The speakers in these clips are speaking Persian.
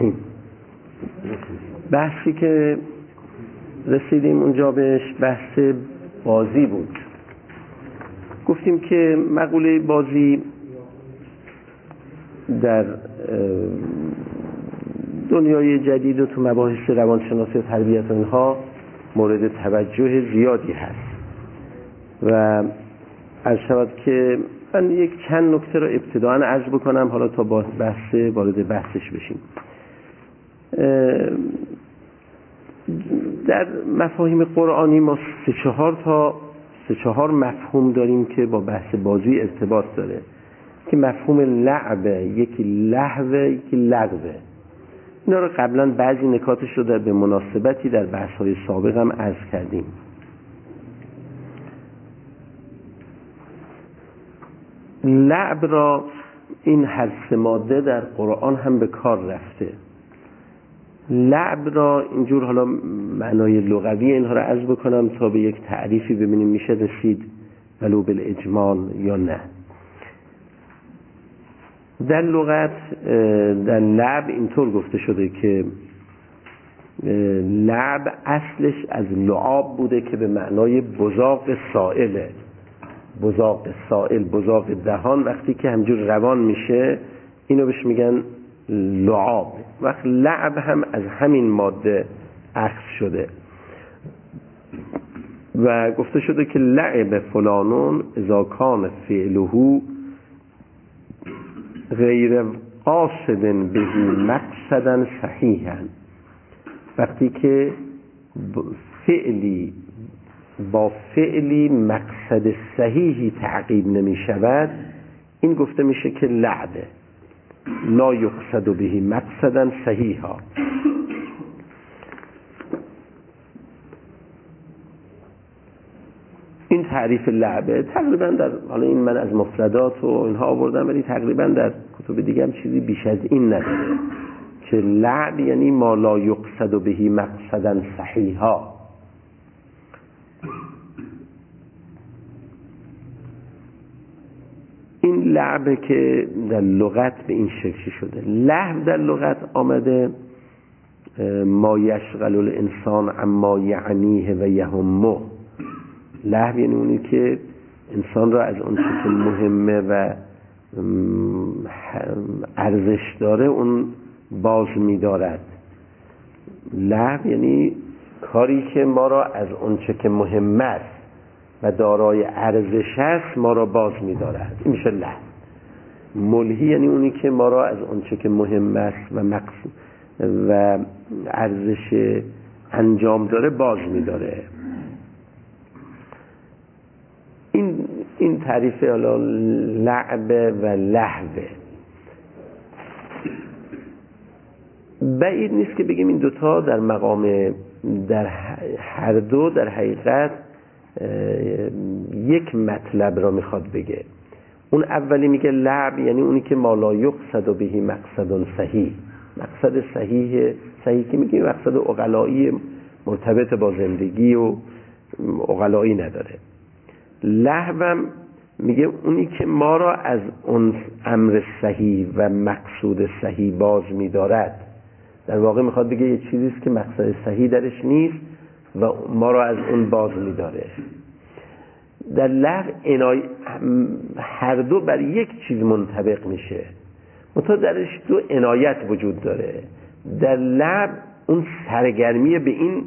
الرحیم بحثی که رسیدیم اونجا بهش بحث بازی بود. گفتیم که مقوله بازی در دنیای جدید و تو مباحث روانشناسی و تربیت اینها مورد توجه زیادی هست. و از شود که من یک چند نکته رو ابتداعا عرض بکنم حالا تا بحث وارد بحثش بشیم. در مفاهیم قرآنی ما سه چهار تا سه چهار مفهوم داریم که با بحث بازی ارتباط داره. که مفهوم لعبه یکی لحوه یکی لغوه. اینا رو قبلا بعضی نکاتش رو در به مناسبتی در بحث های سابق هم عرض کردیم. لعب را این هر ماده در قرآن هم به کار رفته. لعب را اینجور حالا معنای لغوی اینها را عرض بکنم تا به یک تعریفی ببینیم میشه رسید ولو بالاجمال یا نه. در لغت در لعب اینطور گفته شده که لعب اصلش از لعاب بوده که به معنای بزاق سائله بزاق سائل بزاق دهان وقتی که همجور روان میشه اینو بهش میگن لعاب. وقت لعب هم از همین ماده اخذ شده. و گفته شده که لعب فلانون ازاکان فعلهو غیر قاصد بهی مقصدا صحیحا وقتی که فعلی با فعلی مقصد صحیحی تعقیب نمی شود این گفته میشه که لعبه. لا یقصد بهی مقصدا صحیحا. این تعریف لعبه تقریبا در حالا این من از مفردات و اینها آوردم ولی تقریبا در کتب دیگه هم چیزی بیش از این نداره که لعب یعنی ما لا یقصد بهی مقصدا صحیحا. این لعبه که در لغت به این شکلی شده. لحو در لغت آمده ما یشغل الانسان اما یعنیه و یهمه. لحو یعنی اونی که انسان را از اون که مهمه و ارزش داره اون باز میدارد. لحو یعنی کاری که ما را از اونچه که مهم است. و دارای ارزش است ما را باز میدارد. این میشه لحو ملهی یعنی اونی که ما را از اونچه که مهم است و مقصود و ارزش انجام داره باز میداره. این این تعریف حالا لعبه و لحوه بعید نیست که بگیم این دوتا در مقام در هر دو در حقیقت یک مطلب را می‌خواد بگه. اون اولی میگه لعب یعنی اونی که مالا یقصد و بهی مقصد صحیح. مقصد صحیح صحیح که میگه مقصد اقلایی مرتبط با زندگی و اقلایی نداره. لحوم میگه اونی که ما را از اون امر صحیح و مقصود صحیح باز میدارد. در واقع می‌خواد بگه یه چیزیست که مقصد صحیح درش نیست. و ما را از اون باز میداره. در لغ انای هر دو بر یک چیز منطبق میشه. منتها درش دو عنایت وجود داره. در لب اون سرگرمی به این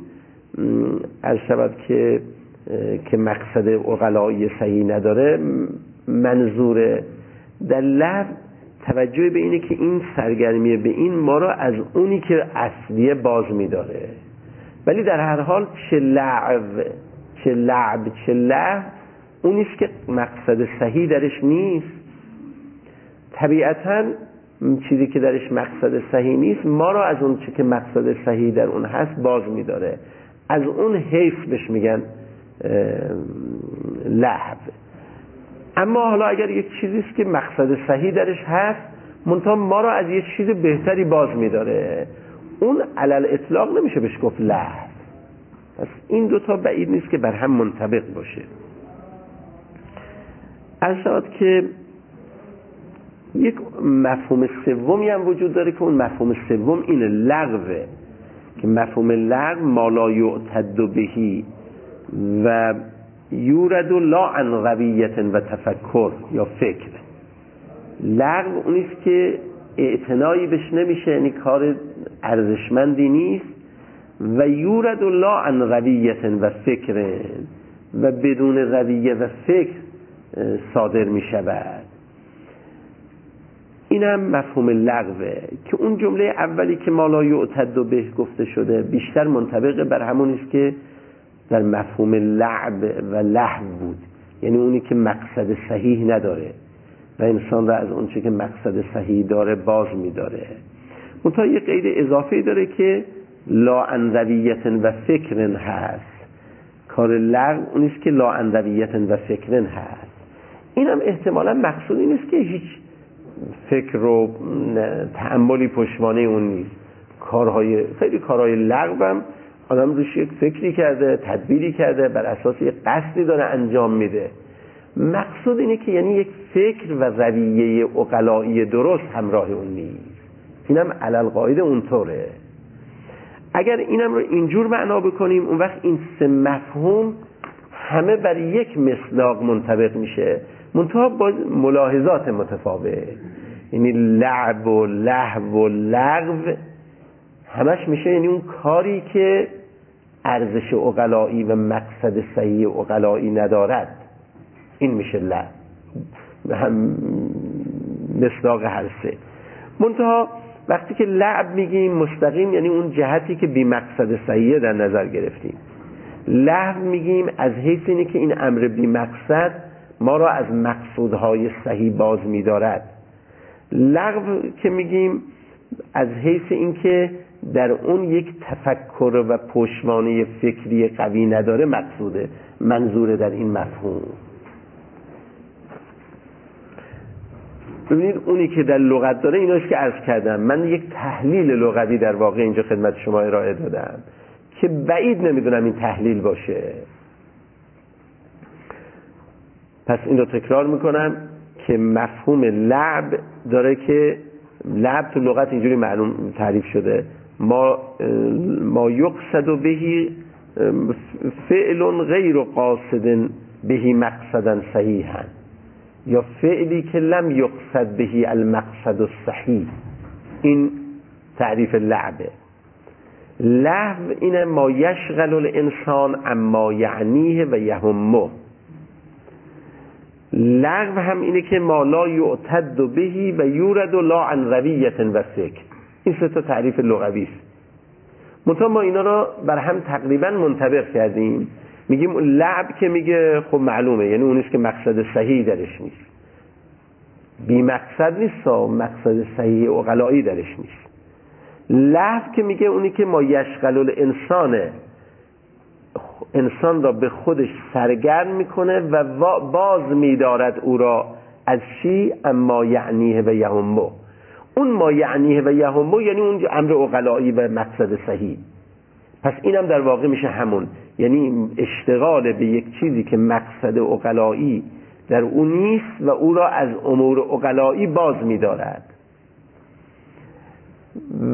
از شود که که مقصد اقلایی صحیح نداره منظور در لب توجه به اینه که این سرگرمی به این ما را از اونی که اصلیه باز میداره. ولی در هر حال چه لعب چه لعب چه لعب اونیست که مقصد صحیح درش نیست. طبیعتا چیزی که درش مقصد صحیح نیست ما را از اون چه که مقصد صحیح در اون هست باز میداره. از اون حیف بهش میگن لحب اما حالا اگر یک چیزیست که مقصد صحیح درش هست منتها ما را از یک چیز بهتری باز میداره. اون علل اطلاق نمیشه بهش گفت لحب پس این دوتا بعید نیست که بر هم منطبق باشه. از که یک مفهوم سومی هم وجود داره که اون مفهوم سوم اینه لغوه که مفهوم لغو مالا یعتد بهی و یورد و لا عن و تفکر یا فکر. لغو اونیست که اعتنایی بهش نمیشه یعنی کار ارزشمندی نیست و یورد لا عن رویت و فکر و بدون رویه و فکر صادر می شود. اینم مفهوم لغوه که اون جمله اولی که یعتد و به گفته شده بیشتر منطبق بر همون است که در مفهوم لعب و لحو بود. یعنی اونی که مقصد صحیح نداره و انسان را از اونچه که مقصد صحیح داره باز میداره. منتها یه قید اضافه داره که لا انرویت و فکر هست. کار لغو اونیست که لا انرویت و فکر هست. اینم احتمالا مقصود این است که هیچ فکر و تعملی پشمانه اون نیست. کارهای خیلی کارهای لغو هم آدم روش یک فکری کرده تدبیری کرده بر اساس یک قصدی داره انجام میده. مقصود اینه که یعنی یک فکر و رویه اقلایی درست همراه اون نیست. اینم علل قاعده اونطوره. اگر اینم رو اینجور معنا بکنیم اون وقت این سه مفهوم همه بر یک مصداق منطبق میشه. منتها با ملاحظات متفاوت. یعنی لعب و لحو و لغو همش میشه. یعنی اون کاری که ارزش اقلایی و مقصد صحیح اقلایی ندارد. این میشه لعب. هم مصداق هر سه. منتها وقتی که لعب میگیم مستقیم یعنی اون جهتی که بی مقصد صحیح در نظر گرفتیم. لحو میگیم از حیث اینه که این امر بی مقصد ما را از مقصودهای صحیح باز میدارد. لغو که میگیم از حیث اینکه در اون یک تفکر و پشمانه فکری قوی نداره مقصوده منظور در این مفهوم. ببینید اونی که در لغت داره ایناش که عرض کردم. من یک تحلیل لغوی در واقع اینجا خدمت شما ارائه دادم که بعید نمی‌دونم این تحلیل باشه. پس این رو تکرار می‌کنم که مفهوم لعب داره که لعب تو لغت اینجوری معلوم تعریف شده. ما ما یقصد و بهی فعل غیر قاصد بهی مقصدا صحیحا. یا فعلی که لم یقصد بهی المقصد الصحیح. این تعریف لعبه. لحو اینه ما یشغل الانسان اما یعنیه و یهمه. لغو هم اینه که ما لا یعتد بهی و یورد و لا عن رویت و فکر این سه تا تعریف لغوی است. ما اینا را بر هم تقریبا منطبق کردیم. میگیم لعب که میگه خب معلومه یعنی اونیست که مقصد صحیح درش نیست. بی مقصد نیست مقصد صحیح اقلایی درش نیست. لحو که میگه اونی که ما یشغل الانسانه انسان را به خودش سرگرم می‌کنه و باز میدارد او را از چی اما یعنیه و یهمو اون ما یعنیه و یهمو یعنی اون امر اقلایی و مقصد صحیح. پس اینم در واقع میشه همون. یعنی اشتغال به یک چیزی که مقصد اقلایی در او نیست و او را از امور اقلایی باز میدارد.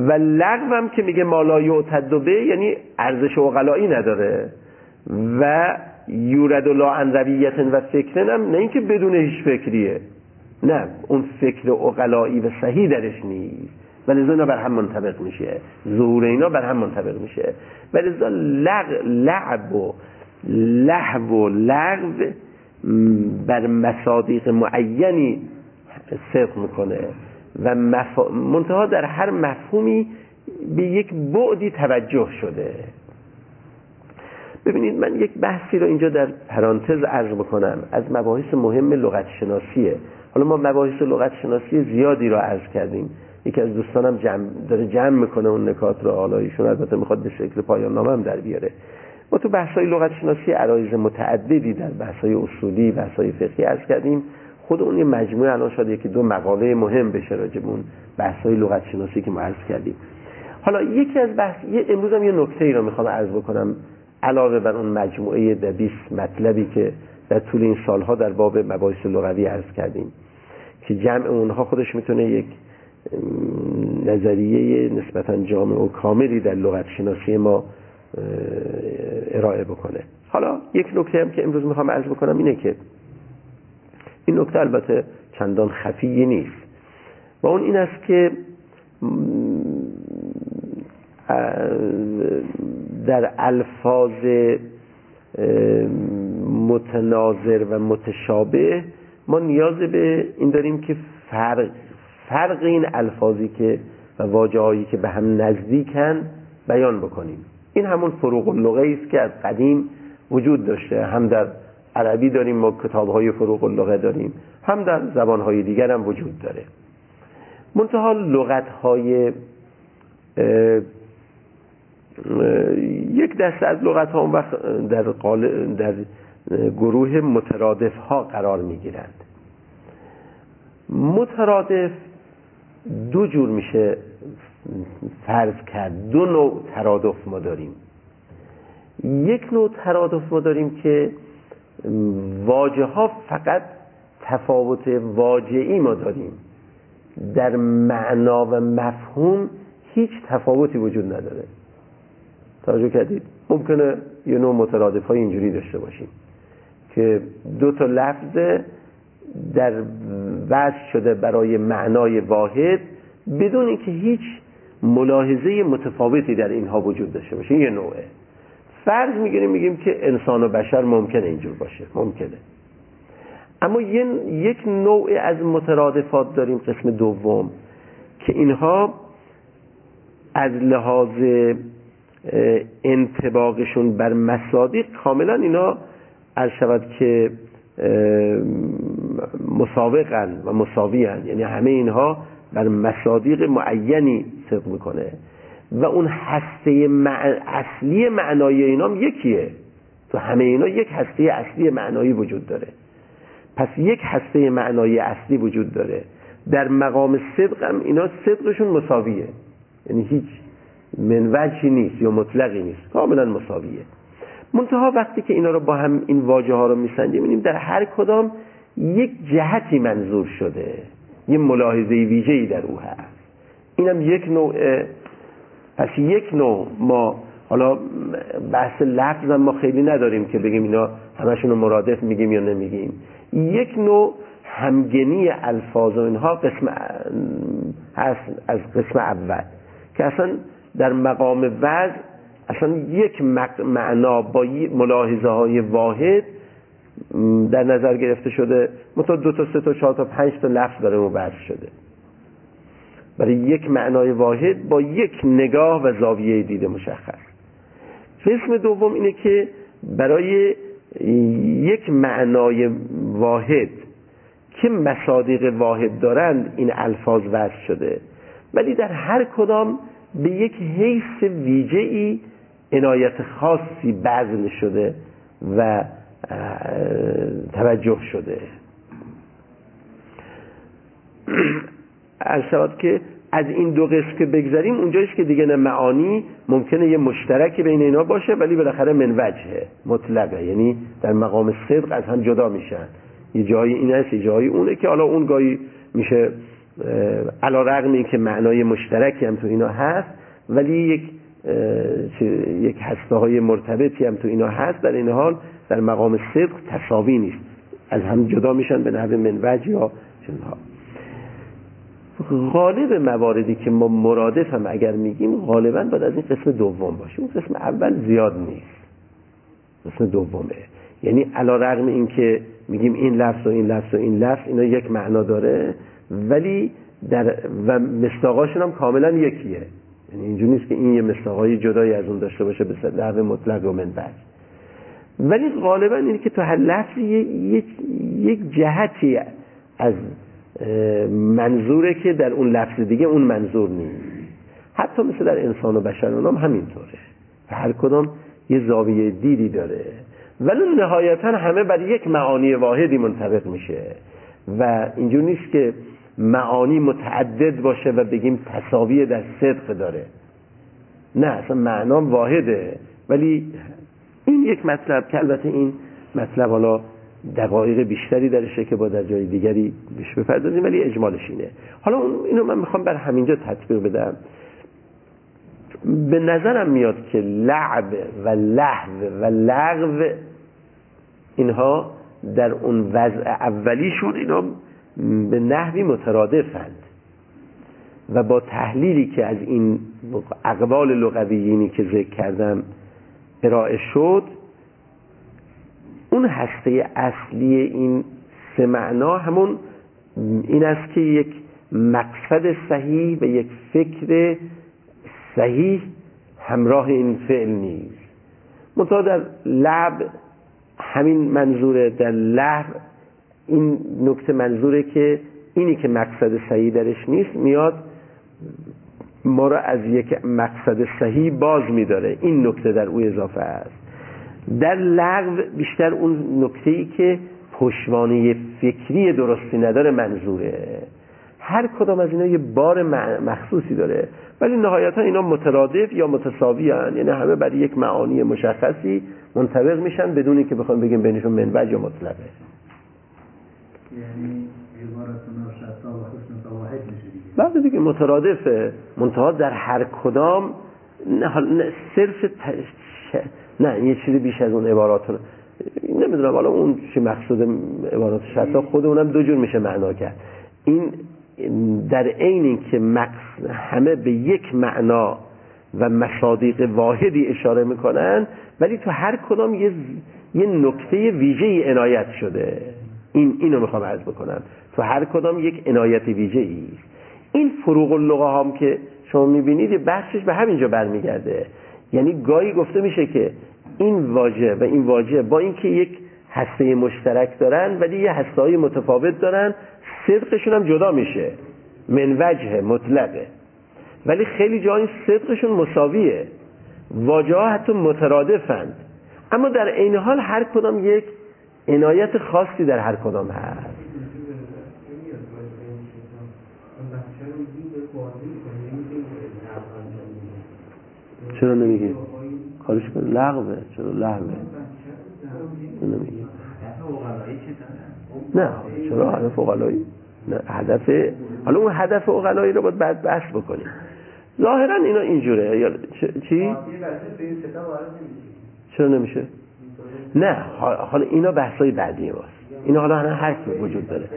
و لغو هم که میگه مالا یعتد به یعنی ارزش اقلایی نداره. و یورد و لا و فکرن هم نه اینکه بدون هیچ فکریه. نه اون فکر اقلایی و صحیح درش نیست. ولی اینا بر هم منطبق میشه. ظهور اینا بر هم منطبق میشه. ولی لغ لعب و لحو و لغو بر مصادیق معینی صدق می‌کنه و مف... منتها در هر مفهومی به یک بعدی توجه شده. ببینید من یک بحثی رو اینجا در پرانتز عرض بکنم. از مباحث مهم لغت شناسیه حالا ما مباحث لغت شناسی زیادی رو عرض کردیم. یکی از دوستانم جمع داره جمع می‌کنه اون نکات رو. حالا البته می‌خواد به شکل پایان نامه هم در بیاره. ما تو بحثای لغت شناسی عرایز متعددی در بحثای اصولی بحثای فقهی عرض کردیم. خود اون یه مجموعه الان شده یکی دو مقاله مهم بشه راجب اون بحثای لغت شناسی که ما عرض کردیم. حالا یکی از بحث یه امروز هم یه نکته ای رو می‌خوام عرض بکنم علاوه بر اون مجموعه دبیس مطلبی که در طول این سالها در باب مباحث لغوی عرض کردیم که جمع اونها خودش می‌تونه یک نظریه نسبتا جامع و کاملی در لغت شناسی ما ارائه بکنه. حالا یک نکته هم که امروز می‌خوام عرض بکنم اینه که این نکته البته چندان خفیه نیست. و اون این است که در الفاظ متناظر و متشابه ما نیاز به این داریم که فرق فرق این الفاظی که و واجه که به هم نزدیکن بیان بکنیم. این همون فروق اللغه است که از قدیم وجود داشته. هم در عربی داریم ما کتاب های فروق اللغه داریم. هم در زبان های دیگر هم وجود داره. منتها لغت های یک دسته از لغت ها اون وقت در, در گروه مترادف ها قرار می گیرند مترادف دو جور میشه فرض کرد. دو نوع ترادف ما داریم. یک نوع ترادف ما داریم که واجه ها فقط تفاوت واجعی ما داریم. در معنا و مفهوم هیچ تفاوتی وجود نداره. توجه کردید؟ ممکنه یه نوع مترادف های اینجوری داشته باشیم که دو تا لفظ در وضع شده برای معنای واحد بدون اینکه هیچ ملاحظه متفاوتی در اینها وجود داشته باشه. یه نوعه. فرض می‌گیریم میگیم که انسان و بشر ممکنه اینجور باشه. ممکنه. اما یک نوع از مترادفات داریم قسم دوم که اینها از لحاظ انتباقشون بر مصادیق کاملا اینا از شود که مسابقن و مساویان یعنی همه اینها بر مصادیق معینی صدق می‌کنه. و اون هسته اصلی معنای اینا یکیه. تو همه اینا یک هسته اصلی معنایی وجود داره. پس یک هسته معنایی اصلی وجود داره. در مقام صدق هم اینا صدقشون مساویه. یعنی هیچ منوجی نیست یا مطلقی نیست. کاملا مساویه. منتها وقتی که اینا رو با هم این واژه ها رو میسنجیم می‌بینیم در هر کدام یک جهتی منظور شده. یه ملاحظه ویژه‌ای در او هست. اینم یک نوع پس یک نوع ما حالا بحث لفظ ما خیلی نداریم که بگیم اینا همشون مرادف میگیم یا نمیگیم. یک نوع همگنی الفاظ و اینها قسم هست از قسم اول که اصلا در مقام وضع اصلا یک معنا با ملاحظه های واحد در نظر گرفته شده. مثلا دو تا سه تا چهار تا پنج تا لفظ داره مبرز شده. برای یک معنای واحد با یک نگاه و زاویه دیده مشخص. قسم دوم اینه که برای یک معنای واحد که مصادیق واحد دارند این الفاظ وضع شده. ولی در هر کدام به یک حیث ویژه ای عنایت خاصی بذل شده و توجه شده. از شود که از این دو قسم که بگذاریم اونجاییست که دیگه معانی ممکنه یه مشترک بین اینا باشه ولی بالاخره من وجهه مطلقه. یعنی در مقام صدق از هم جدا میشن. یه جایی این هست یه جایی اونه که حالا اون گاهی میشه علا رقم این که معنای مشترکی هم تو اینا هست ولی یک یک هسته های مرتبطی هم تو اینا هست. در این حال در مقام صدق تصاوی نیست. از هم جدا میشن به نحو منوج یا چنها. غالب مواردی که ما مرادف هم اگر میگیم غالبا باید از این قسم دوم باشه. اون قسم اول زیاد نیست. قسم دومه. یعنی علا رقم این که میگیم این لفظ و این لفظ و این لفظ اینا یک معنا داره ولی در و مستاقاشون هم کاملا یکیه. یعنی اینجور نیست که این یه مستاقای جدایی از اون داشته باشه به نحو مطلق و منبج ولی غالبا اینه که تو هر لفظ یک, یک جهتی از منظوره که در اون لفظ دیگه اون منظور نیست. حتی مثل در انسان و بشر اونام همینطوره. هر کدام یه زاویه دیدی داره. ولی نهایتا همه بر یک معانی واحدی منطبق میشه. و اینجور نیست که معانی متعدد باشه و بگیم تصاوی در صدق داره. نه اصلا معنام واحده. ولی این یک مطلب که البته این مطلب حالا دقایق بیشتری درشه که با در جای دیگری بهش بپردازیم ولی اجمالش اینه. حالا اینو من می‌خوام بر همینجا تطبیق بدم. به نظرم میاد که لعب و لحو و لغو اینها در اون وضع اولیشون اینا به نحوی مترادفند. و با تحلیلی که از این اقوال لغویینی که ذکر کردم ارائه شد اون هسته اصلی این سه معنا همون این است که یک مقصد صحیح و یک فکر صحیح همراه این فعل نیست. منتها در لب همین منظوره در لحو این نکته منظوره که اینی که مقصد صحیح درش نیست میاد ما را از یک مقصد صحیح باز میداره. این نکته در او اضافه است. در لغو بیشتر اون نکته ای که پشوانه فکری درستی نداره منظوره. هر کدام از اینا یه بار مخصوصی داره. ولی نهایتا اینا مترادف یا متساوی هن. یعنی همه برای یک معانی مشخصی منطبق میشن بدونی که بخوام بگیم بینشون منوج یا مطلبه یعنی بعد دیگه مترادفه منتها در هر کدام نه صرف نه یه چیزی بیش از اون عبارات نمی‌دونم حالا اون چی مقصود عبارات شتا خود اونم دو جور میشه معنا کرد. این در عین اینکه مقصد همه به یک معنا و مصادیق واحدی اشاره می‌کنن ولی تو هر کدام یه یه نکته ویژه عنایت شده. این اینو می‌خوام عرض بکنم. تو هر کدام یک عنایت ویژه ای این فروغ اللغه هم که شما می‌بینید بحثش به همینجا برمیگرده. یعنی گاهی گفته میشه که این واژه و این واژه با اینکه یک هسته مشترک دارن ولی یه هسته های متفاوت دارن صدقشون هم جدا میشه. من وجه مطلقه. ولی خیلی جا این صدقشون مساویه. واژه ها حتی مترادفند. اما در عین حال هر کدام یک عنایت خاصی در هر کدام هست. چرا نمیگی؟ کارش کن. لغوه. چرا لغوه؟ نمیگی؟ نه. چرا هدف اقلایی؟ نه. هدف حالا اون هدف اقلایی رو باید بعد بحث بکنیم. ظاهرا اینا اینجوره. یا چی؟ چرا نمیشه؟ نه حالا اینا بحثای بعدی ماست. اینا حالا هر حرفی وجود داره.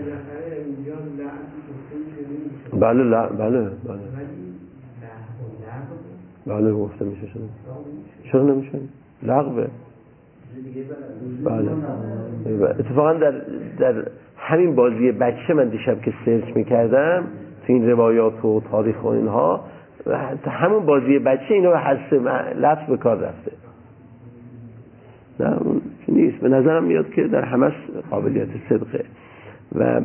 بله بله بله. بله گفته میشه شده. چرا نمیشه؟ لغوه. بله. اتفاقا در, در همین بازی بچه من دیشب که سرچ می‌کردم تو این روایات و تاریخ و اینها همون بازی بچه اینو به حس لفظ به کار رفته. نه اون نیست. به نظرم میاد که در همش قابلیت صدقه. و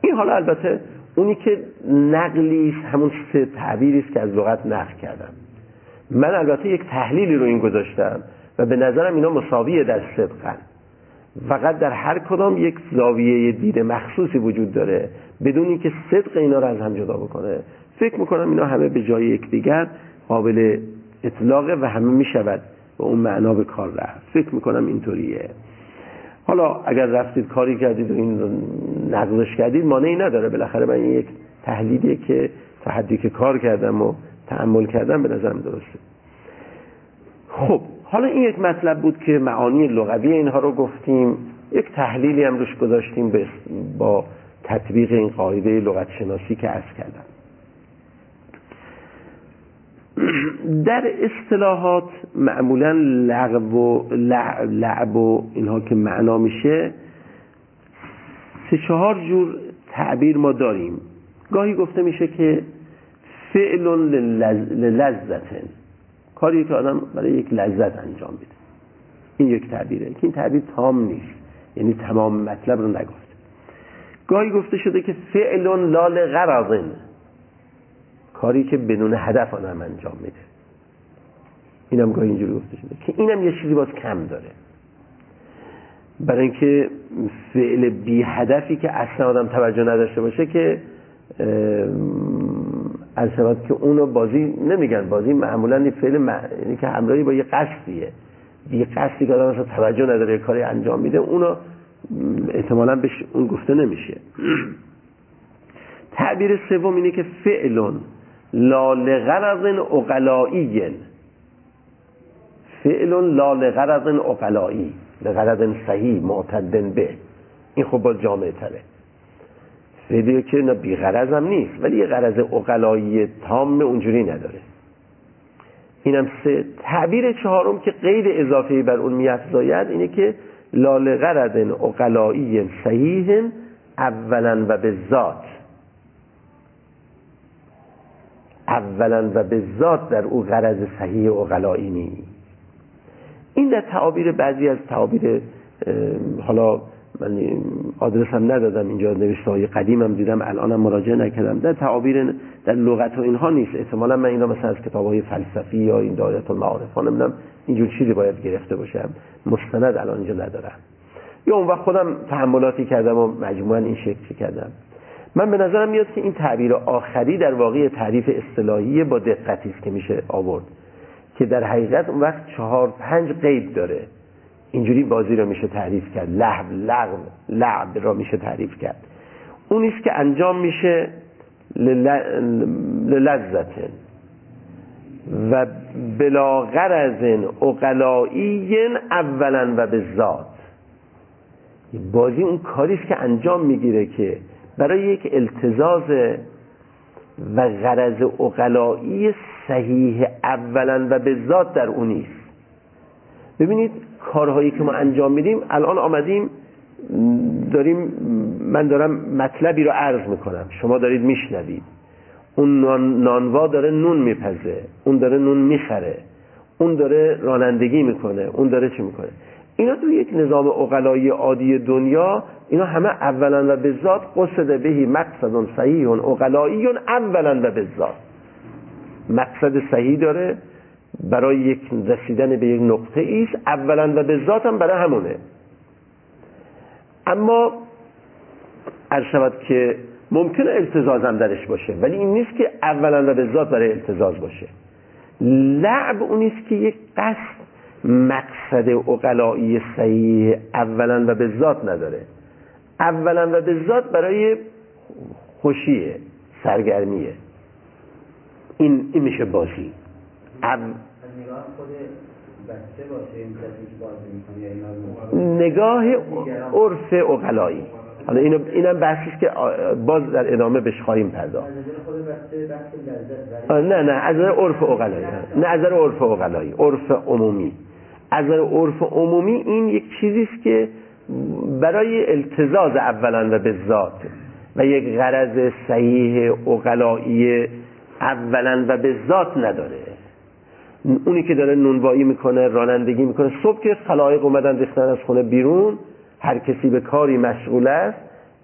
این حالا البته اونی که نقلی همون تعبیری است که از لغت نقل کردم. من البته یک تحلیلی رو این گذاشتم و به نظرم اینا مساویه در صدقن. فقط در هر کدام یک زاویه دید مخصوصی وجود داره. بدون که صدق اینا رو از هم جدا بکنه. فکر می‌کنم اینا همه به جای یکدیگر قابل اطلاقه و همه می‌شود. به اون معنا به کار رفت. فکر می‌کنم اینطوریه. حالا اگر رفتید کاری کردید و این نقضش کردید مانعی نداره. بالاخره من یک تحلیلیه که تا حدی که کار کردم و تحمل کردم به نظرم درسته خب حالا این یک مطلب بود که معانی لغوی اینها رو گفتیم. یک تحلیلی هم روش گذاشتیم با تطبیق این قاعده لغت شناسی که از کردم. در اصطلاحات معمولا لغو و لعب و اینها که معنا میشه سه چهار جور تعبیر ما داریم. گاهی گفته میشه که فعل للذتن. کاری که آدم برای یک لذت انجام میده. این یک تعبیره. که این تعبیر تام نیست. یعنی تمام مطلب رو نگفته گاهی گفته شده که فعل لال غرضن. کاری که بدون هدف آدم انجام میده. اینم گاهی اینجوری گفته شده که اینم یه چیزی باز کم داره. برای اینکه فعل بی هدفی که اصلا آدم توجه نداشته باشه که از که اونو بازی نمیگن. بازی معمولا یه فعل مع... یعنی که همراهی با یه قصدیه. یه قصدی که آدم مثلا توجه نداره کاری انجام میده اونو احتمالا بهش اون گفته نمیشه. تعبیر سوم اینه که فعلون. لا لغرض اقلایی فعلون لا لغرض اقلایی. لغرض صحیح معتدن به. این خب باز جامعه تره. فعلی که نه بی غرض هم نیست ولی یه غرض اقلایی تام اونجوری نداره. اینم سه. تعبیر چهارم که قید اضافه بر اون میافزاید اینه که لال غرض اقلایی صحیح اولا و به ذات. اولا و به ذات در او غرض صحیح اقلایی نیست. این در تعابیر بعضی از تعابیر حالا من آدرس هم ندادم اینجا نوشته های قدیم هم دیدم الانم مراجعه نکردم. در تعابیر در لغت و اینها نیست. احتمالا من اینا مثلا از کتاب های فلسفی یا این دایره المعارف ها نمی‌دونم اینجور چیزی باید گرفته باشم. مستند الان اینجا ندارم. یا اون وقت خودم تحملاتی کردم و مجموعا این شکل کردم. من به نظرم میاد که این تعبیر آخری در واقع تعریف اصطلاحی با دقتی که میشه آورد که در حقیقت اون وقت چهار پنج قید داره. اینجوری بازی رو میشه تعریف کرد. لحب لغو لعب را میشه تعریف کرد. اونیست که انجام میشه للذت و بلا غرض اقلایی اولا و به ذات. بازی اون کاریست که انجام می‌گیره که برای یک التزاز و غرض اقلایی صحیح اولا و به ذات در اونیست ببینید کارهایی که ما انجام میدیم الان آمدیم داریم من دارم مطلبی رو عرض می‌کنم. شما دارید میشنوید. اون نانوا داره نون میپزه. اون داره نون می‌خره. اون داره رانندگی می‌کنه. اون داره چی می‌کنه؟ اینا تو یک نظام اقلایی عادی دنیا اینا همه اولا و به ذات قصد بهی مقصد صحیح اقلایی اولا و به ذات مقصد صحیح داره برای یک رسیدن به یک نقطه ایست اولا و به ذات هم برای همونه. اما عرض که ممکنه التزاز هم درش باشه ولی این نیست که اولا و به ذات برای التزاز باشه. لعب اون نیست که یک قصد مقصد اقلایی صحیح اولا و به ذات نداره. اولا و به ذات برای خوشیه سرگرمیه. این, این میشه بازی. نگاه عرف اقلایی. حالا اینو اینم بحثی که باز در ادامه بهش خواهیم پرداخت. نه نه از نظر عرف اقلایی نه از نظر عرف اقلایی عرف عمومی. از نظر عرف عمومی این یک چیزی است که برای التزاز اولا و به ذات و یک غرض صحیح اقلایی اولا و به ذات نداره. اونی که داره نونوایی می‌کنه رانندگی می‌کنه صبح که خلایق اومدن ریختن از خونه بیرون هر کسی به کاری مشغول است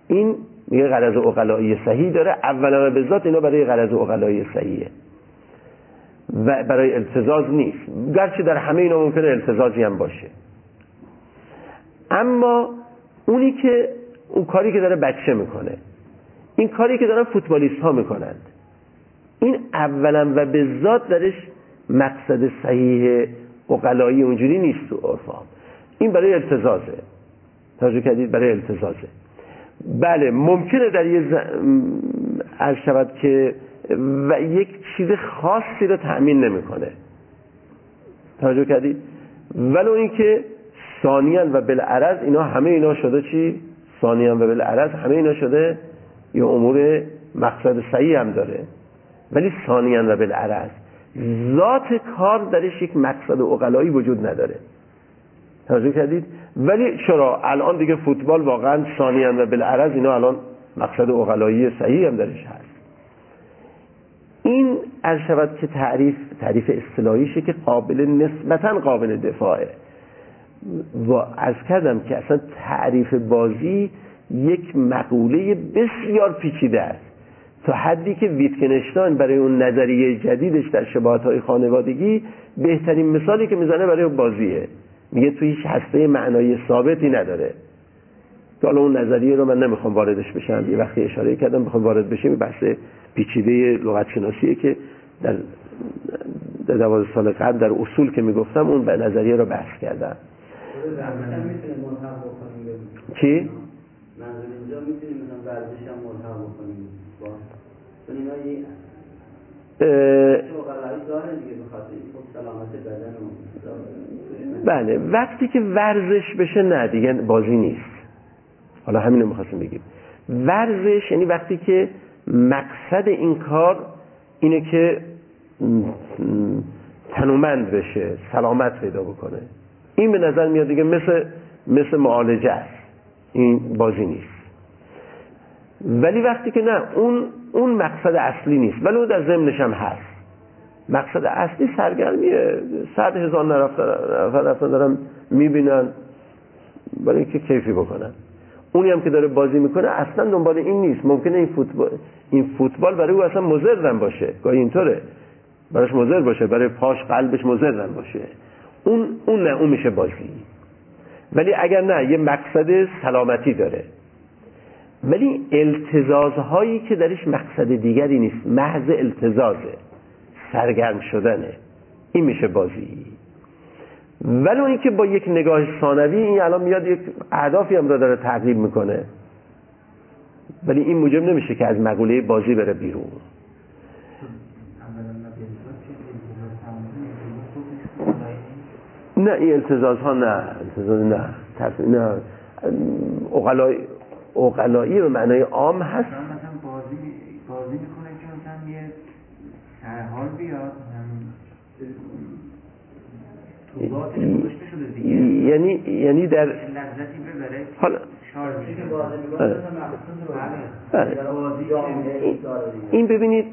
این میگه غرض اقلایی صحیح داره. اولا به ذات اینا برای غرض اقلایی صحیحه. و برای التزاز نیست. گرچه در همه اینا ممکنه التزازی هم باشه. اما اونی که اون کاری که داره بچه می‌کنه این کاری که دارن فوتبالیست ها می‌کنند این اولا و به ذات درش مقصد صحیح اقلایی اونجوری نیست تو عرفا این برای التزازه. توجه کردید برای التزازه بله ممکنه در یه. عرض شود که و یک چیز خاصی رو تأمین نمی‌کنه. توجه کردید؟ ولو اینکه ثانیان و بالعرض اینا همه اینا شده چی؟ ثانیان و بالعرض همه اینا شده؟ یه امور مقصد صحیح هم داره. ولی ثانیان و بالعرض ذات کار درش یک مقصد اقلایی وجود نداره. توجه کردید. ولی چرا؟ الان دیگه فوتبال واقعا ثانیان و بالعرض اینا الان مقصد اقلایی صحیح هم درش هست. این از شود که تعریف تعریف اصطلاحیشه که قابل نسبتا قابل دفاعه. و از کردم که اصلا تعریف بازی یک مقوله بسیار پیچیده است. تا حدی که ویتکنشتاین برای اون نظریه جدیدش در شباهت های خانوادگی بهترین مثالی که می‌زنه برای بازیه. میگه تو هیچ هسته معنایی ثابتی نداره. که حالا اون نظریه رو من نمی‌خوام واردش بشم. یه وقتی اشاره کردم بخوام وارد بشیم. بحث پیچیده لغت شناسیه که در در دوازده سال قبل در اصول که می‌گفتم اون به نظریه رو بحث کردم. چی؟ منظور اینجا می‌تونیم مثلا بله وقتی که ورزش بشه نه دیگه بازی نیست. حالا همین رو می‌خواستم بگیم. ورزش یعنی وقتی که مقصد این کار اینه که تنومند بشه سلامت پیدا بکنه. این به نظر میاد دیگه مثل مثل معالجه است. این بازی نیست. ولی وقتی که نه اون اون مقصد اصلی نیست. ولی اون در ضمنش هم هست. مقصد اصلی سرگرمیه. صد هزار نفر رفتن دارن می‌بینن برای اینکه کیفی بکنن. اونی هم که داره بازی می‌کنه اصلا دنبال این نیست. ممکنه این فوتبال این فوتبال برای او اصلا مضرم باشه. گاهی اینطوره. براش مضر باشه. برای پاش قلبش مضرم باشه. اون اون نه اون میشه بازی. ولی اگر نه یه مقصد سلامتی داره. ولی التزازهایی که درش مقصد دیگری نیست. محض التزازه. سرگرم شدنه. این میشه بازی. ولی اونی که با یک نگاه ثانوی این الان میاد یک اهدافی هم را داره تغییر می‌کنه. ولی این موجب نمیشه که از مقوله بازی بره بیرون. نه این التزاز ها نه. التزاز نه. نه. اقلایی به معنای عام هست مثلا بازی بازی می‌کنه که مثلا یه سرحال بیاد یعنی یعنی در حالا این ببینید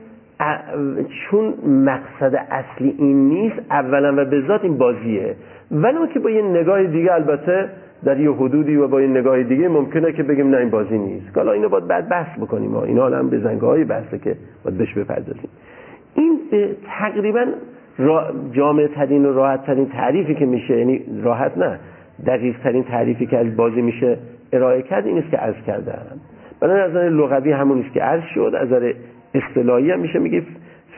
چون مقصد اصلی این نیست اولا و به ذات این بازیه. ولی که با یه نگاه دیگه البته در یه حدودی و با یه نگاه دیگه ممکنه که بگیم نه این بازی نیست. حالا اینو باید بعد بحث بکنیم اینا هم به زنگاه های بحثه که باید بهش بپردازیم. این تقریبا جامعه ترین و راحت ترین تعریفی که میشه یعنی راحت نه دقیق ترین تعریفی که از بازی میشه ارائه کرد این است که عرض کردم. برای نظر لغوی همون است که عرض شد از نظر اصطلاحی هم میشه میگه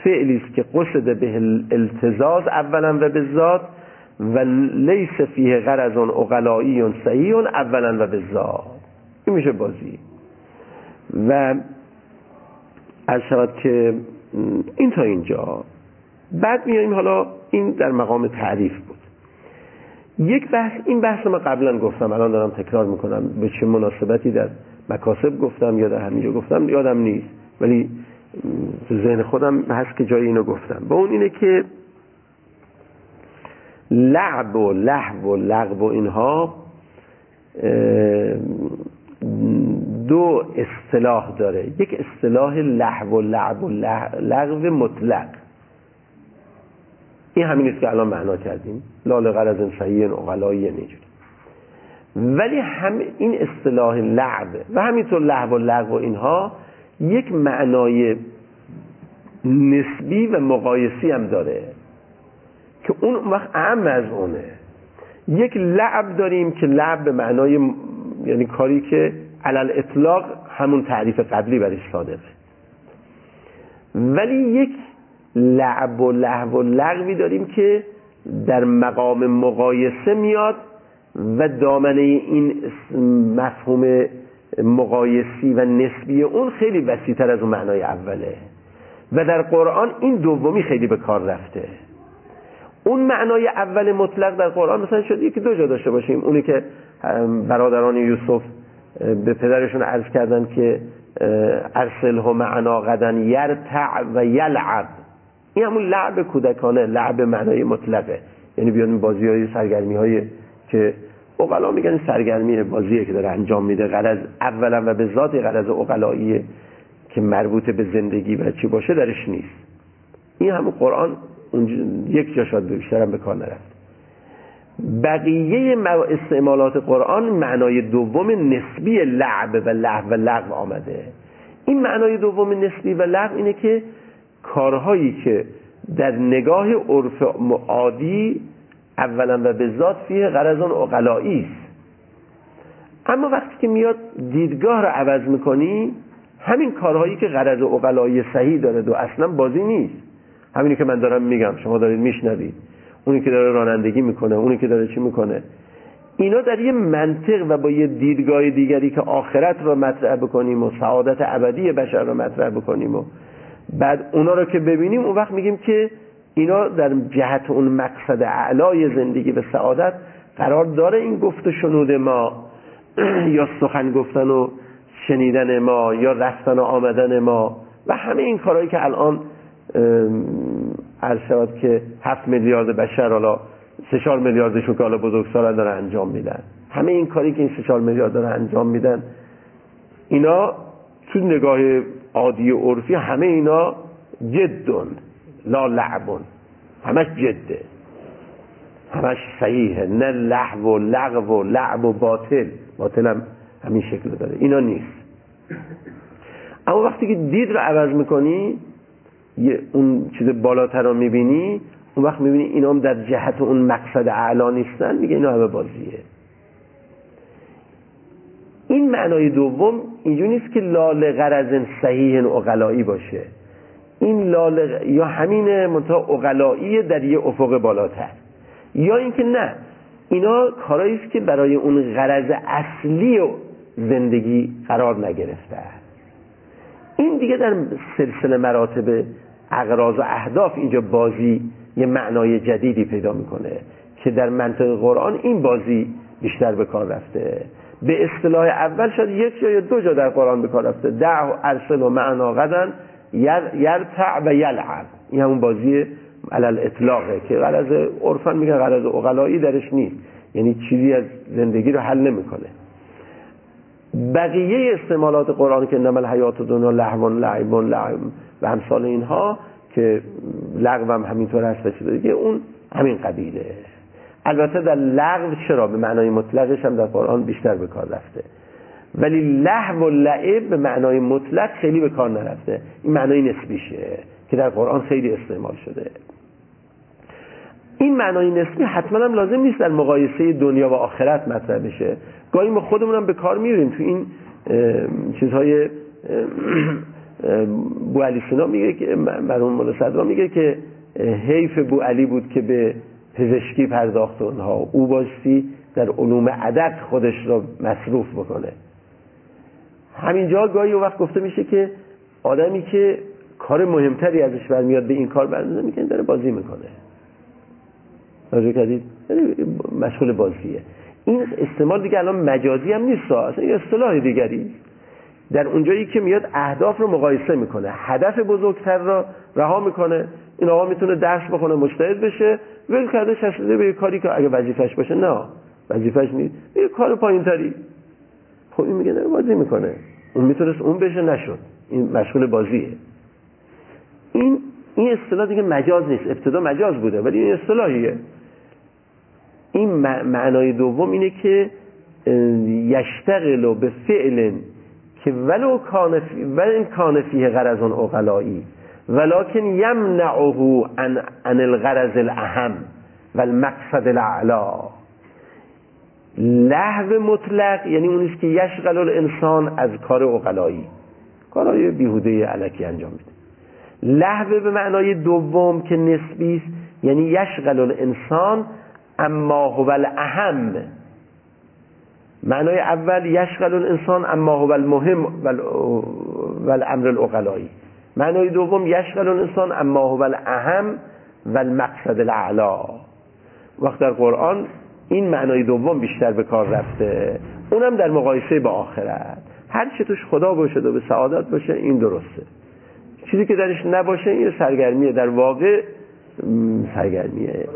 فعلی است که قصد به التزاز اولا و به ذات و لیس فیه غرض اقلایی صحیح اولا و به ذات این میشه بازی. و از شود که این تا اینجا. بعد میاییم حالا این در مقام تعریف بود. یک بحث این بحث ما قبلا گفتم الان دارم تکرار می‌کنم. به چه مناسبتی در مکاسب گفتم یا در همینجا گفتم یادم نیست. ولی ذهن خودم هست که جای اینو گفتم. با اون اینه که لعب و لحو و لغو و اینها دو اصطلاح داره. یک اصطلاح لحو و لعب و لغو مطلق. این همین است که الان معنا کردیم. لال غرض صحیح اقلایی نیجوری ولی هم این اصطلاح لعب و همینطور لحو و لغو و اینها یک معنای نسبی و مقایسی هم داره که اون وقت اهم از اونه. یک لعب داریم که لعب به معنای یعنی کاری که علل اطلاق همون تعریف قبلی برش صادقه. ولی یک لعب و لحو و لغوی داریم که در مقام مقایسه میاد و دامنه این مفهوم مقایسی و نسبی اون خیلی وسیعتر از اون معنای اوله. و در قرآن این دومی خیلی به کار رفته. اون معنای اول مطلق در قرآن مثلا شد یکی دو جا داشته باشیم. اونی که برادران یوسف به پدرشون عرض کردن که ارسله معنا قدن یرتع و یلعب. این همون لعب کودکانه لعب معنای مطلقه. یعنی بیان بازی های سرگرمی های که اقلا میگن سرگرمی بازیه که داره انجام میده غرض اولا و به ذات غرض اقلاییه که مربوط به زندگی و چی باشه درش نیست. این همون قرآن یک جا شاید بیشتر به کار نرفت. بقیه استعمالات قرآن معنای دوم نسبی لعب و لعب و لغو آمده. این معنای دوم نسبی و لغو اینه که کارهایی که در نگاه عرف عادی اولا و به ذات فیه غرضان است. اما وقتی که میاد دیدگاه رو عوض می‌کنی همین کارهایی که غرض اقلایی صحیح داره و اصلا بازی نیست. همینی که من دارم میگم شما دارید میشنوید. اونی که داره رانندگی می‌کنه اونی که داره چی می‌کنه. اینا در یه منطق و با یه دیدگاه دیگری که آخرت رو مطرح بکنیم و سعادت ابدی بشر رو مطرح بکنیم و بعد اونا رو که ببینیم اون وقت میگیم که اینا در جهت اون مقصد اعلای زندگی و سعادت قرار داره این گفت و شنود ما. یا سخن گفتن و شنیدن ما یا رفتن و آمدن ما و همه این کارهایی که الان عرض که هفت میلیارد بشر حالا سه چهار میلیاردشون که حالا بزرگسالان داره انجام میدن. همه این کاری که این سه چهار میلیارد داره انجام میدن اینا تو نگاه عادی و عرفی همه اینا جدون لا لعبون. همش جده. همش صحیحه. نه لحو و لغو و لعب و باطل. باطل هم همین شکل داره. اینا نیست. اما وقتی که دید رو عوض می‌کنی یه اون چیز بالاتر رو می‌بینی اون وقت می‌بینی اینا هم در جهت اون مقصد اعلا نیستن. میگه اینا همه بازیه. این معنای دوم اینجور نیست که لال غرض صحیح اقلایی باشه. این لال یا همین منتها اقلایی در یه افق بالاتر. یا اینکه نه اینا کارایی است که برای اون غرض اصلی و زندگی قرار نگرفته این دیگه در سلسله مراتب اغراض و اهداف اینجا بازی یه معنای جدیدی پیدا می‌کنه که در منطق قرآن این بازی بیشتر به کار رفته. به اصطلاح اول شاید یک یا دو جا در قرآن به کار رفته. دع ارسل و معنا غدن یرتع و یلعب. این همون بازی علل اطلاقه که غرض عرفان میگن غرض اقلایی درش نیست. یعنی چیزی از زندگی رو حل نمی‌کنه. بقیه استعمالات قرآن که نمل حیات دنیا لحوان لعبون لعب و امثال اینها که لغو هم همینطور هست و دیگه اون همین قبیله. البته در لغو چرا؟ به معنای مطلقش هم در قرآن بیشتر به کار رفته. ولی لحو و لعب به معنای مطلق خیلی به کار نرفته. این معنای نسبیشه که در قرآن خیلی استعمال شده. این معنای نسبی حتما هم لازم نیست در مقایسه دنیا و آخرت مطرح بشه. گاهی ما خودمون هم به کار میریم. تو این چیزهای بو علی سینا میگه که مرحوم مولا صدرا میگه که حیف بو علی بود که به پزشکی پرداخت اونها. او باشی در علوم عدد خودش را مصروف بکنه. همینجا گاهی وقت گفته میشه که آدمی که کار مهمتری ازش برمیاد به این کار برمیاد می‌کنه داره بازی می‌کنه. راجع کردید مشغول بازیه. این استعمال دیگه الان مجازی هم نیست. اصلا یه اصطلاح دیگری. در اونجایی که میاد اهداف رو مقایسه می‌کنه. هدف بزرگتر را رها می‌کنه. این آقا می‌تونه درس بخونه مجتهد بشه. ول کرده شسته به یه کاری که اگه وظیفش باشه نه. وظیفش نیست یه کار پایینتری. خب این میگه داره بازی می‌کنه. اون می‌تونست اون بشه نشد. این مشغول بازیه. این این اصطلاح دیگه مجاز نیست. ابتدا مجاز بوده ولی این اصطلاحیه. این معنای دوم اینه که یشتغل به فعل که ولو کان ولو کان فیه غرض ولكن یمنعه عن, عن الغرض الاهم و المقصد الاعلا مطلق یعنی اونیست که یشغل الانسان از کار اقلایی. کارهای بیهوده علکی انجام میده. لحو به معنای دوم که نسبی است یعنی یشغل الانسان اما هو الاهم. معنای اول یشغل الانسان اما هو المهم و الامر الاقلایی. معنای دوم یشغل الانسان اما هو الاهم و المقصد الاعلا. وقت در قرآن این معنای دوم بیشتر به کار رفته. اونم در مقایسه با آخرت. هر چی توش خدا باشه و به سعادت باشه این درسته. چیزی که درش نباشه این سرگرمیه. در واقع سرگرمیه.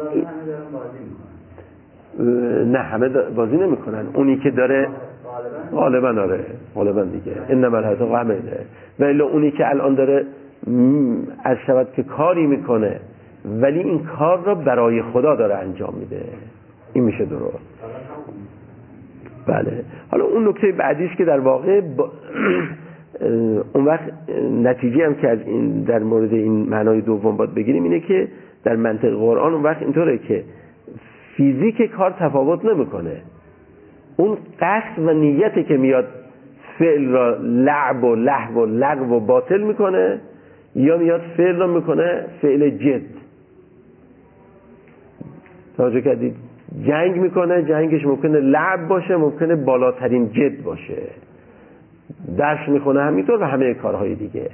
نه همه بازی نمی‌کنن. اونی که داره غالبا. داره غالبا دیگه. این نمال غمه ولی اونی که الان داره از شود که کاری می‌کنه ولی این کار را برای خدا داره انجام میده. این میشه درست. بله. حالا اون نکته بعدیش که در واقع اون وقت نتیجه هم که از این در مورد این معنای دوم باید بگیریم اینه که در منطق قرآن اون وقت اینطوره که فیزیک کار تفاوت نمی‌کنه. اون قصد و نیتی که میاد فعل را لعب و لحو و لغو و باطل می‌کنه یا میاد فعل رو می‌کنه فعل جد. توجه کردید؟ جنگ می‌کنه جنگش ممکنه لعب باشه ممکنه بالاترین جد باشه. درس می‌خونه همینطور و همه کارهای دیگه.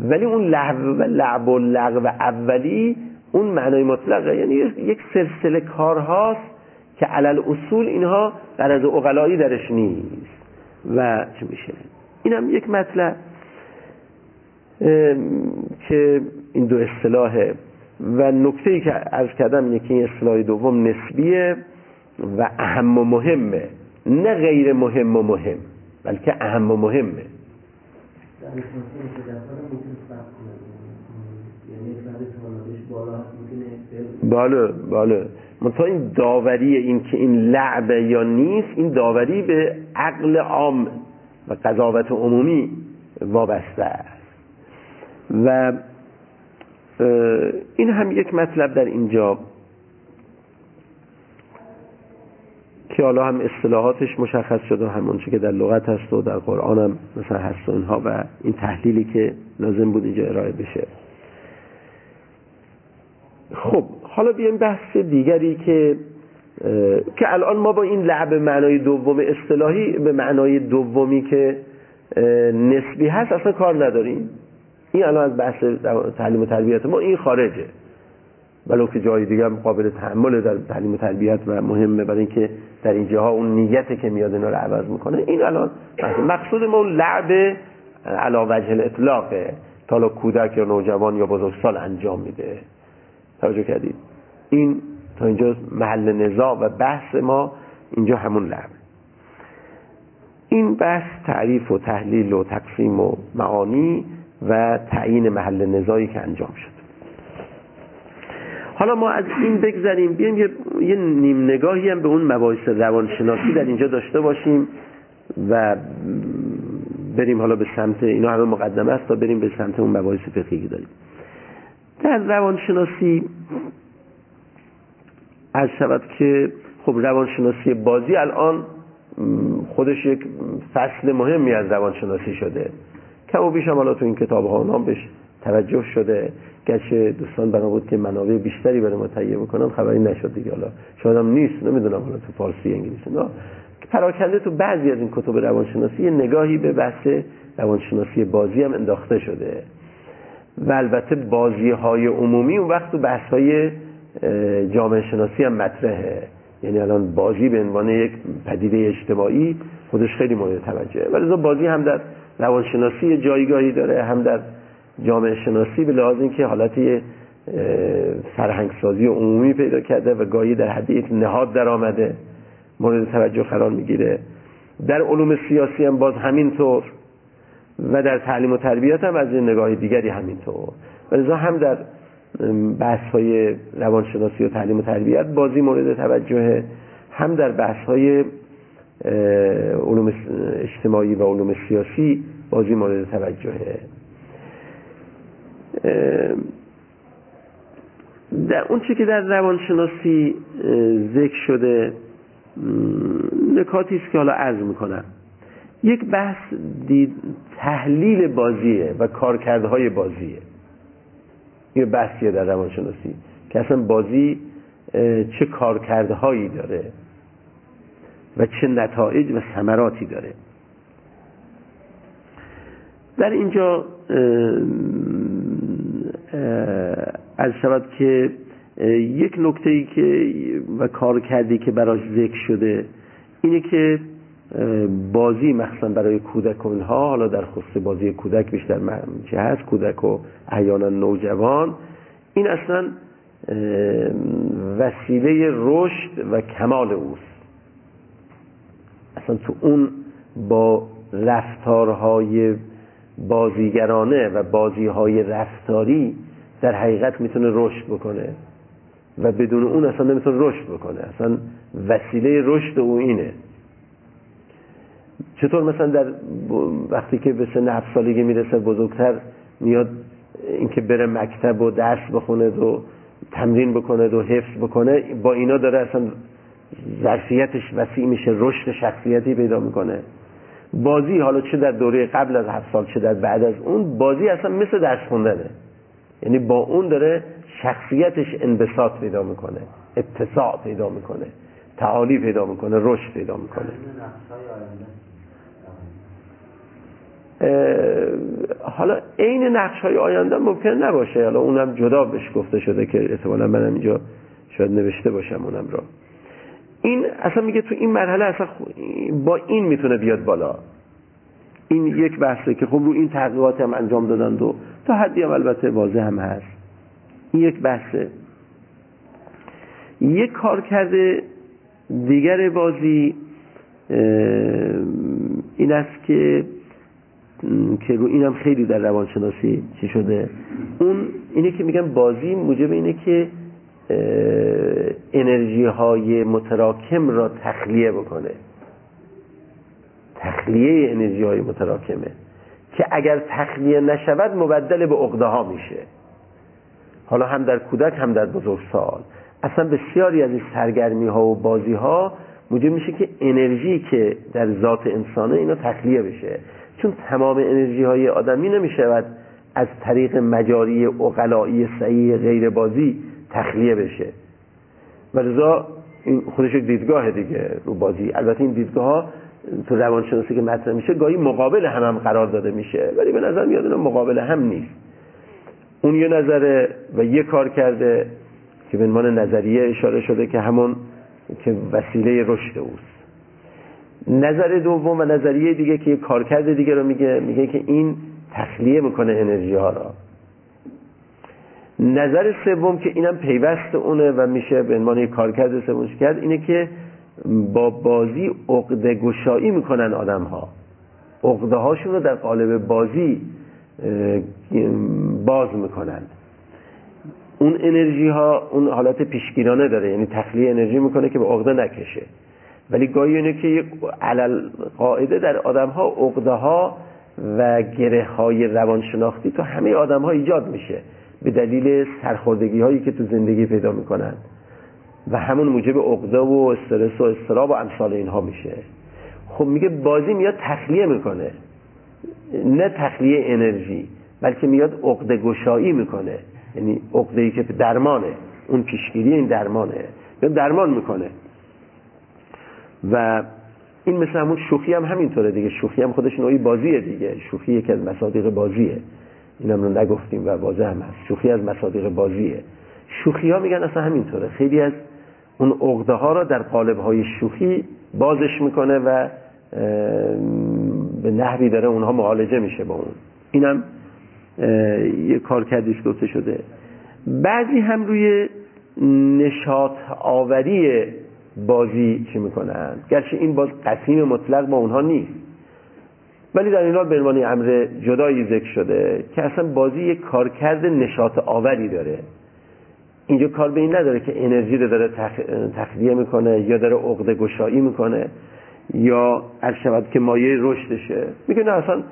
ولی اون لعب و لعب و لغو اولی اون معنای مطلقه. یعنی یک سلسله کارهاست که علل اصول اینها در از اقلایی درش نیست. و چه میشه؟ این هم یک مطلب که این دو اصطلاحه. و نکته ای که از کردم اینه که این اصطلاح دوم نسبیه و اهم و مهمه. نه غیر مهم و مهم بلکه اهم و مهمه. بالا بالا منتها این داوری این که این لعبه یا نیست این داوری به عقل عام و قضاوت عمومی وابسته است. و این هم یک مطلب در اینجا که حالا هم اصطلاحاتش مشخص شد و همون که در لغت هست و در قرآن هم مثلا هست و اینها و این تحلیلی که لازم بود اینجا ارائه بشه. خب حالا بیایم بحث دیگری که که الان ما با این لعب معنای دوم اصطلاحی به معنای دومی که نسبی هست اصلا کار نداریم. این الان از بحث تعلیم و تربیت ما این خارجه. ولو که جای دیگه هم قابل تحمل در تعلیم و تربیت و مهمه برای اینکه در این جاها اون نیته که میاد اینا رو عوض می‌کنه. این الان مقصود ما اون لعب علا وجه الاطلاقه. تا کودک یا نوجوان یا بزرگسال انجام میده. توجه کردید. این تا اینجا محل نزاع و بحث ما اینجا همون لعب این بحث تعریف و تحلیل و تقسیم و معانی و تعیین محل نزاعی که انجام شد. حالا ما از این بگذاریم بیایم یه, یه نیم نگاهی هم به اون مباحث روانشناسی در اینجا داشته باشیم و بریم حالا به سمت اینا همه مقدمه است تا بریم به سمت اون مباحث فقهی داریم. در روانشناسی از شود که خب روانشناسی بازی الان خودش یک فصل مهمی از روانشناسی شده. کم و بیش هم حالا تو این کتاب ها نام بهش توجه شده. گرچه دوستان بنا بود که منابع بیشتری برای ما تهیه بکنن خبری نشد دیگه. حالا شاید هم نیست نمی‌دونم حالا تو فارسی انگلیسی نه. پراکنده تو بعضی از این کتب روانشناسی یه نگاهی به بحث روانشناسی بازی هم انداخته شده. و البته بازی های عمومی اون وقت تو بحث های جامعه شناسی هم مطرحه. یعنی الان بازی به عنوان یک پدیده اجتماعی خودش خیلی مورد توجهه. ولی بازی هم در روانشناسی جایگاهی داره هم در جامعه شناسی به لحاظ اینکه حالتی فرهنگسازی عمومی پیدا کرده و گاهی در حد نهاد در آمده مورد توجه قرار می‌گیره. در علوم سیاسی هم باز همینطور. و در تعلیم و تربیت هم از این نگاه دیگری همینطور. و هم در بحث های روانشناسی و تعلیم و تربیت بازی مورد توجه هم در بحث های علوم اجتماعی و علوم سیاسی بازی مورد توجهه. در اون چی که در روانشناسی ذکر شده نکاتی است که حالا عرض می‌کنم. یک بحث دید تحلیل بازیه و کارکردهای بازیه. یه بحثیه در روانشناسی که اصلا بازی چه کارکردهایی داره و چه نتایج و ثمراتی داره. در اینجا از شود که یک نکته ای که و کار که براش ذکر شده اینه که بازی مخصوصا برای کودک و اینها حالا در خصوص بازی کودک بیشتر چه هست کودک و احیانا نوجوان. این اصلا وسیله رشد و کمال اوست. اصلا تو اون با رفتارهای بازیگرانه و بازیهای رفتاری در حقیقت می‌تونه رشد بکنه و بدون اون اصلا نمی‌تونه رشد بکنه. اصلا وسیله رشد او اینه. چطور مثلا در وقتی که به سن هفت سالگی می‌رسه بزرگتر میاد اینکه بره مکتب و درس بخونه و تمرین بکنه و حفظ بکنه با اینا داره اصلا ظرفیتش وسیع میشه رشد شخصیتی پیدا می‌کنه. بازی حالا چه در دوره قبل از هفت سال چه در بعد از اون بازی اصلا مثل درس خوندنه. یعنی با اون داره شخصیتش انبساط پیدا می‌کنه اتساع پیدا می‌کنه تعالی پیدا می‌کنه رشد پیدا می‌کنه این نقش‌های آینده اه، حالا عین نقش های آینده ممکن نباشه. حالا اونم جدا بهش گفته شده که احتمالا منم اینجا شاید نوشته باشم اونم را این اصلا میگه تو این مرحله اصلا با این می‌تونه بیاد بالا. این یک بحثه که خب رو این تحقیقات هم انجام دادن و تا حدی هم البته واضح هم هست. این یک بحثه. یک کار کرده دیگر بازی این است که که رو اینم خیلی در روانشناسی چی شده. اون اینه که میگن بازی موجب اینه که انرژی های متراکم را تخلیه بکنه. تخلیه انرژی های متراکمه که اگر تخلیه نشود مبدل به عقده ها میشه. حالا هم در کودک هم در بزرگسال. اصلا بسیاری از این سرگرمی ها و بازی ها موجب میشه که انرژی که در ذات انسانه اینا تخلیه بشه. چون تمام انرژی های آدمی نمی‌شود از طریق مجاری اقلایی صحیح غیر بازی تخلیه بشه. و لذا این خودش یک دیدگاه دیگه رو بازی. البته این دیدگاه ها تو روانشناسی که مطرح میشه گاهی مقابل هم, هم قرار داده میشه. ولی به نظر میاد اینا مقابل هم نیست. اون یه نظره و یه کار کرده که به عنوان نظریه اشاره شده که همون که وسیله رشد اوست. نظر دوم و نظریه دیگه که یه کارکرد دیگه رو میگه میگه که این تخلیه می‌کنه انرژی ها را. نظر سوم که اینم پیوست اونه و میشه به عنوان یک کارکرد سومش کرد اینه که با بازی عقده گشایی می‌کنن آدم ها عقده هاشون رو در قالب بازی باز می‌کنن. اون انرژی ها اون حالت پیشگیرانه داره یعنی تخلیه انرژی می‌کنه که به عقده نکشه. ولی گاهی اینه که علل قاعده در آدم ها عقده ها و گره های روانشناختی تو همه آدم ها ایجاد میشه به دلیل سرخوردگی هایی که تو زندگی پیدا می‌کنن. و همون موجب عقده و استرس و استراب و امثال اینها میشه. خب میگه بازی میاد تخلیه می‌کنه. نه تخلیه انرژی بلکه میاد عقده گشایی می‌کنه. یعنی عقده ای که درمانه. اون پیشگیری این درمانه. یا درمان می‌کنه. و این مثل همون شوخی هم همینطوره دیگه. شوخی هم خودش نوعی بازیه دیگه. شوخی یکی از مصادیق بازیه. اینم رو نگفتیم و واضح هم هست. شوخی از مصادیق بازیه. شوخی ها میگن اصلا همینطوره. خیلی از اون عقده ها را در قالب های شوخی بازش می‌کنه و به نحوی داره اونها معالجه میشه با اون. اینم یه کار کردیش گفته شده. بعضی هم روی نشاط آوری بازی چی می‌کنن؟ گرچه این باز قسیم مطلق با اونها نیست. ولی در این حال به عنوان امر جدایی ذکر شده که اصلا بازی یک کارکرد نشاط آوری داره. اینجا کار به این نداره که انرژی رو داره تخ... تخلیه می‌کنه یا داره عقده گشایی می‌کنه یا هر شود که مایه رشدشه. میگه نه اصلا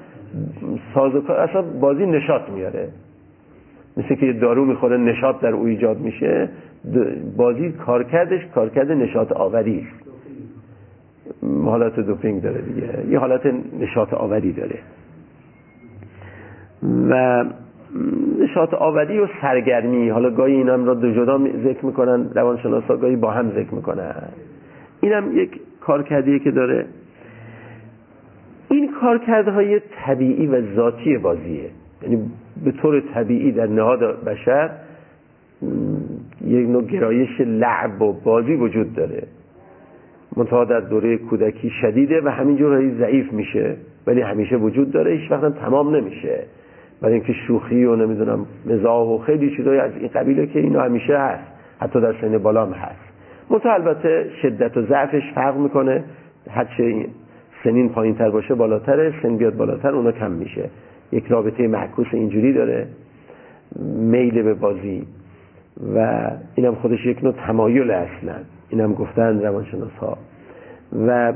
سازوکار اصلا بازی نشاط میاره. مثل که یه دارو می‌خوره نشاط در او ایجاد میشه. بازی کارکردش کارکرد نشاط آوری. حالت دوپینگ داره دیگه. یه حالت نشاط آوری داره. و نشاط آوری و سرگرمی. حالا گاهی اینم را دو جدا ذکر می‌کنن روانشناسا گاهی با هم ذکر می‌کنن. اینم یک کارکردیه که داره. این کارکردهای طبیعی و ذاتی بازیه. یعنی به طور طبیعی در نهاد بشر یک نوع گرایش لعب و بازی وجود داره. منتها در دوره کودکی شدیده و همینجور هی ضعیف میشه ولی همیشه وجود داره هیچ وقت هم تمام نمیشه. برای اینکه شوخی و نمی‌دونم مزاح و خیلی چیزای از این قبیله که اینو همیشه هست حتی در سن بالا هم هست. منتها البته شدت و ضعفش فرق می‌کنه. هرچه سنین پایین تر باشه بالاتره سن بیاد بالاتر اونا کم میشه. یک رابطه معکوس اینجوری داره. میل به بازی و اینم خودش یک نوع تمایل اصلا اینم گفتن روانشناس ها و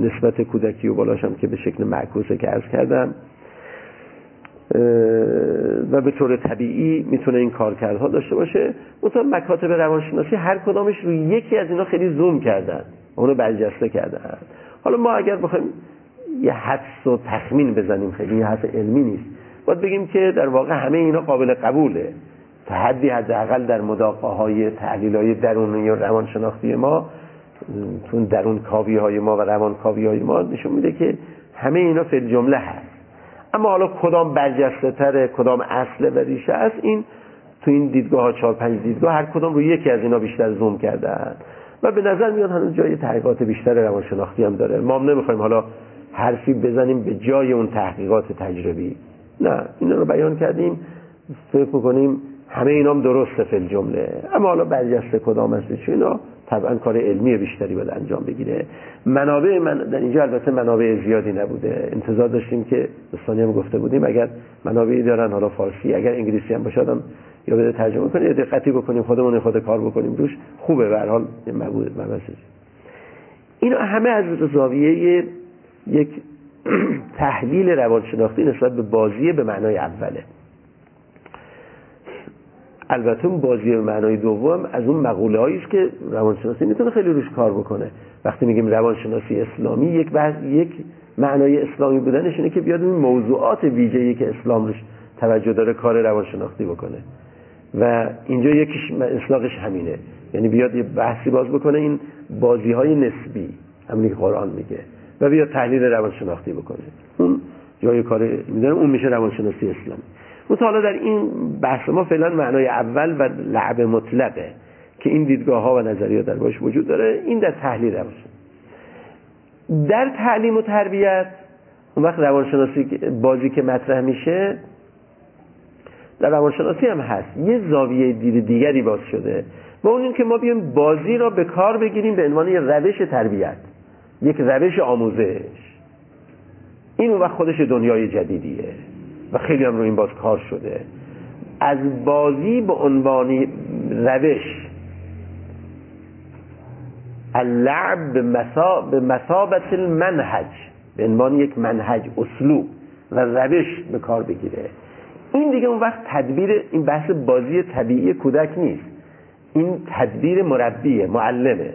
نسبت کودکی و بالاشم که به شکل معکوسه که عرض کردم و به طور طبیعی می‌تونه این کارکردها داشته باشه. مثلا مکاتب روانشناسی هر کدامش روی یکی از اینا خیلی زوم کردن. اونو برجسته کردن. حالا ما اگر بخوایم یه حدس و تخمین بزنیم خیلی یه حدس علمی نیست. باید بگیم که در واقع همه اینا قابل قبوله. حدی حداقل در مداقه های تحلیل های درونی و روانشناختی ما تون درون کاوی های ما و روان کاوی های ما نشون میده که همه اینا فی جمله هست. اما حالا کدام برجسته تره کدام اصله و ریشه است این تو این دیدگاه ها چهار پنج دیدگاه هر کدام رو یکی از اینا بیشتر زوم کردن. و به نظر میاد هنوز جای تحقیقات بیشتر روانشناختی هم داره. ما هم نمی‌خوایم حالا حرفی بزنیم به جای اون تحقیقات تجربی. نه اینا رو بیان کردیم فکر می‌کنیم همه اینام درسته فل جمله اما حالا برجسته کدام است چون اینا طبعا کار علمی بیشتری باید انجام بگیره. منابع من در اینجا البته منابع زیادی نبوده. انتظار داشتیم که دوستانی هم گفته بودیم اگر منابعی دارن حالا فارسی اگر انگلیسی هم باشه یا بده ترجمه کنیم یا دقتی بکنیم خودمون خود کار بکنیم روش خوبه. به هر حال اینا همه از زاویه یک تحلیل روانشناختی نسبت به بازی به معنای اوله. البته اون بازی به معنای دوم از اون مقوله است که روانشناسی می‌تونه خیلی روش کار بکنه. وقتی میگیم روانشناسی اسلامی یک بحث یک معنای اسلامی بودنش اینه که بیاد این موضوعات ویژه‌ای که اسلام روش توجه داره کار روانشناختی بکنه. و اینجا یکیش اصلاقش همینه. یعنی بیاد یه بحثی باز بکنه این بازی های نسبی همینی که قرآن میگه و بیاد تحلیل روانشناختی بکنه. اون جای کار می‌دونم اون میشه روانشناسی اسلامی. حالا در این بحث ما فعلا معنای اول و لعب مطلقه که این دیدگاه ها و نظریات در باش وجود داره. این در تحلیل روانشناسی در تعلیم و تربیت اون وقت روانشناسی بازی که مطرح میشه در روانشناسی هم هست. یه زاویه دید دیگری باز شده. و اون این که ما بیایم بازی را به کار بگیریم به عنوان یه روش تربیت یک روش آموزش. این اون وقت خودش دنیای جدیدیه. و خیلی هم رو این باز کار شده. از بازی به عنوان روش اللعب به مسابت المنهج به عنوان یک منهج اسلوب و روش به کار بگیره. این دیگه اون وقت تدبیر این بحث بازی طبیعی کودک نیست. این تدبیر مربیه معلمه.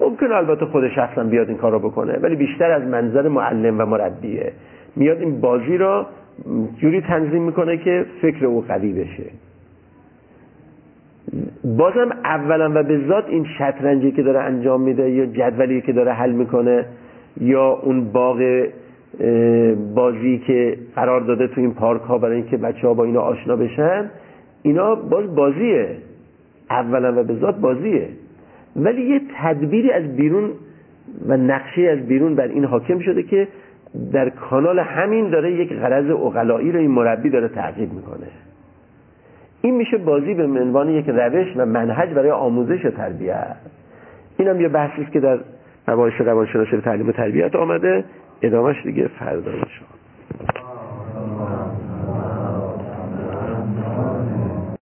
ممکن البته خود شخصا بیاد این کار رو بکنه ولی بیشتر از منظر معلم و مربیه. میاد این بازی را جوری تنظیم می‌کنه که فکر او قوی بشه. بازم اولا و به ذات این شطرنجی که داره انجام میده یا جدولی که داره حل می‌کنه یا اون باغ بازی که قرار داده تو این پارک ها برای اینکه بچه ها با اینا آشنا بشن اینا باز بازیه. اولا و به ذات بازیه. ولی یه تدبیری از بیرون و نقشه از بیرون بر این حاکم شده که در کانال همین داره یک غرض اقلایی رو این مربی داره تعقیب می‌کنه. این میشه بازی به عنوان یک روش و منهج برای آموزش و تربیت. این هم یه بحثی که در نمایش روانشناسی تعلیم و تربیت آمده. ادامهش دیگه فردا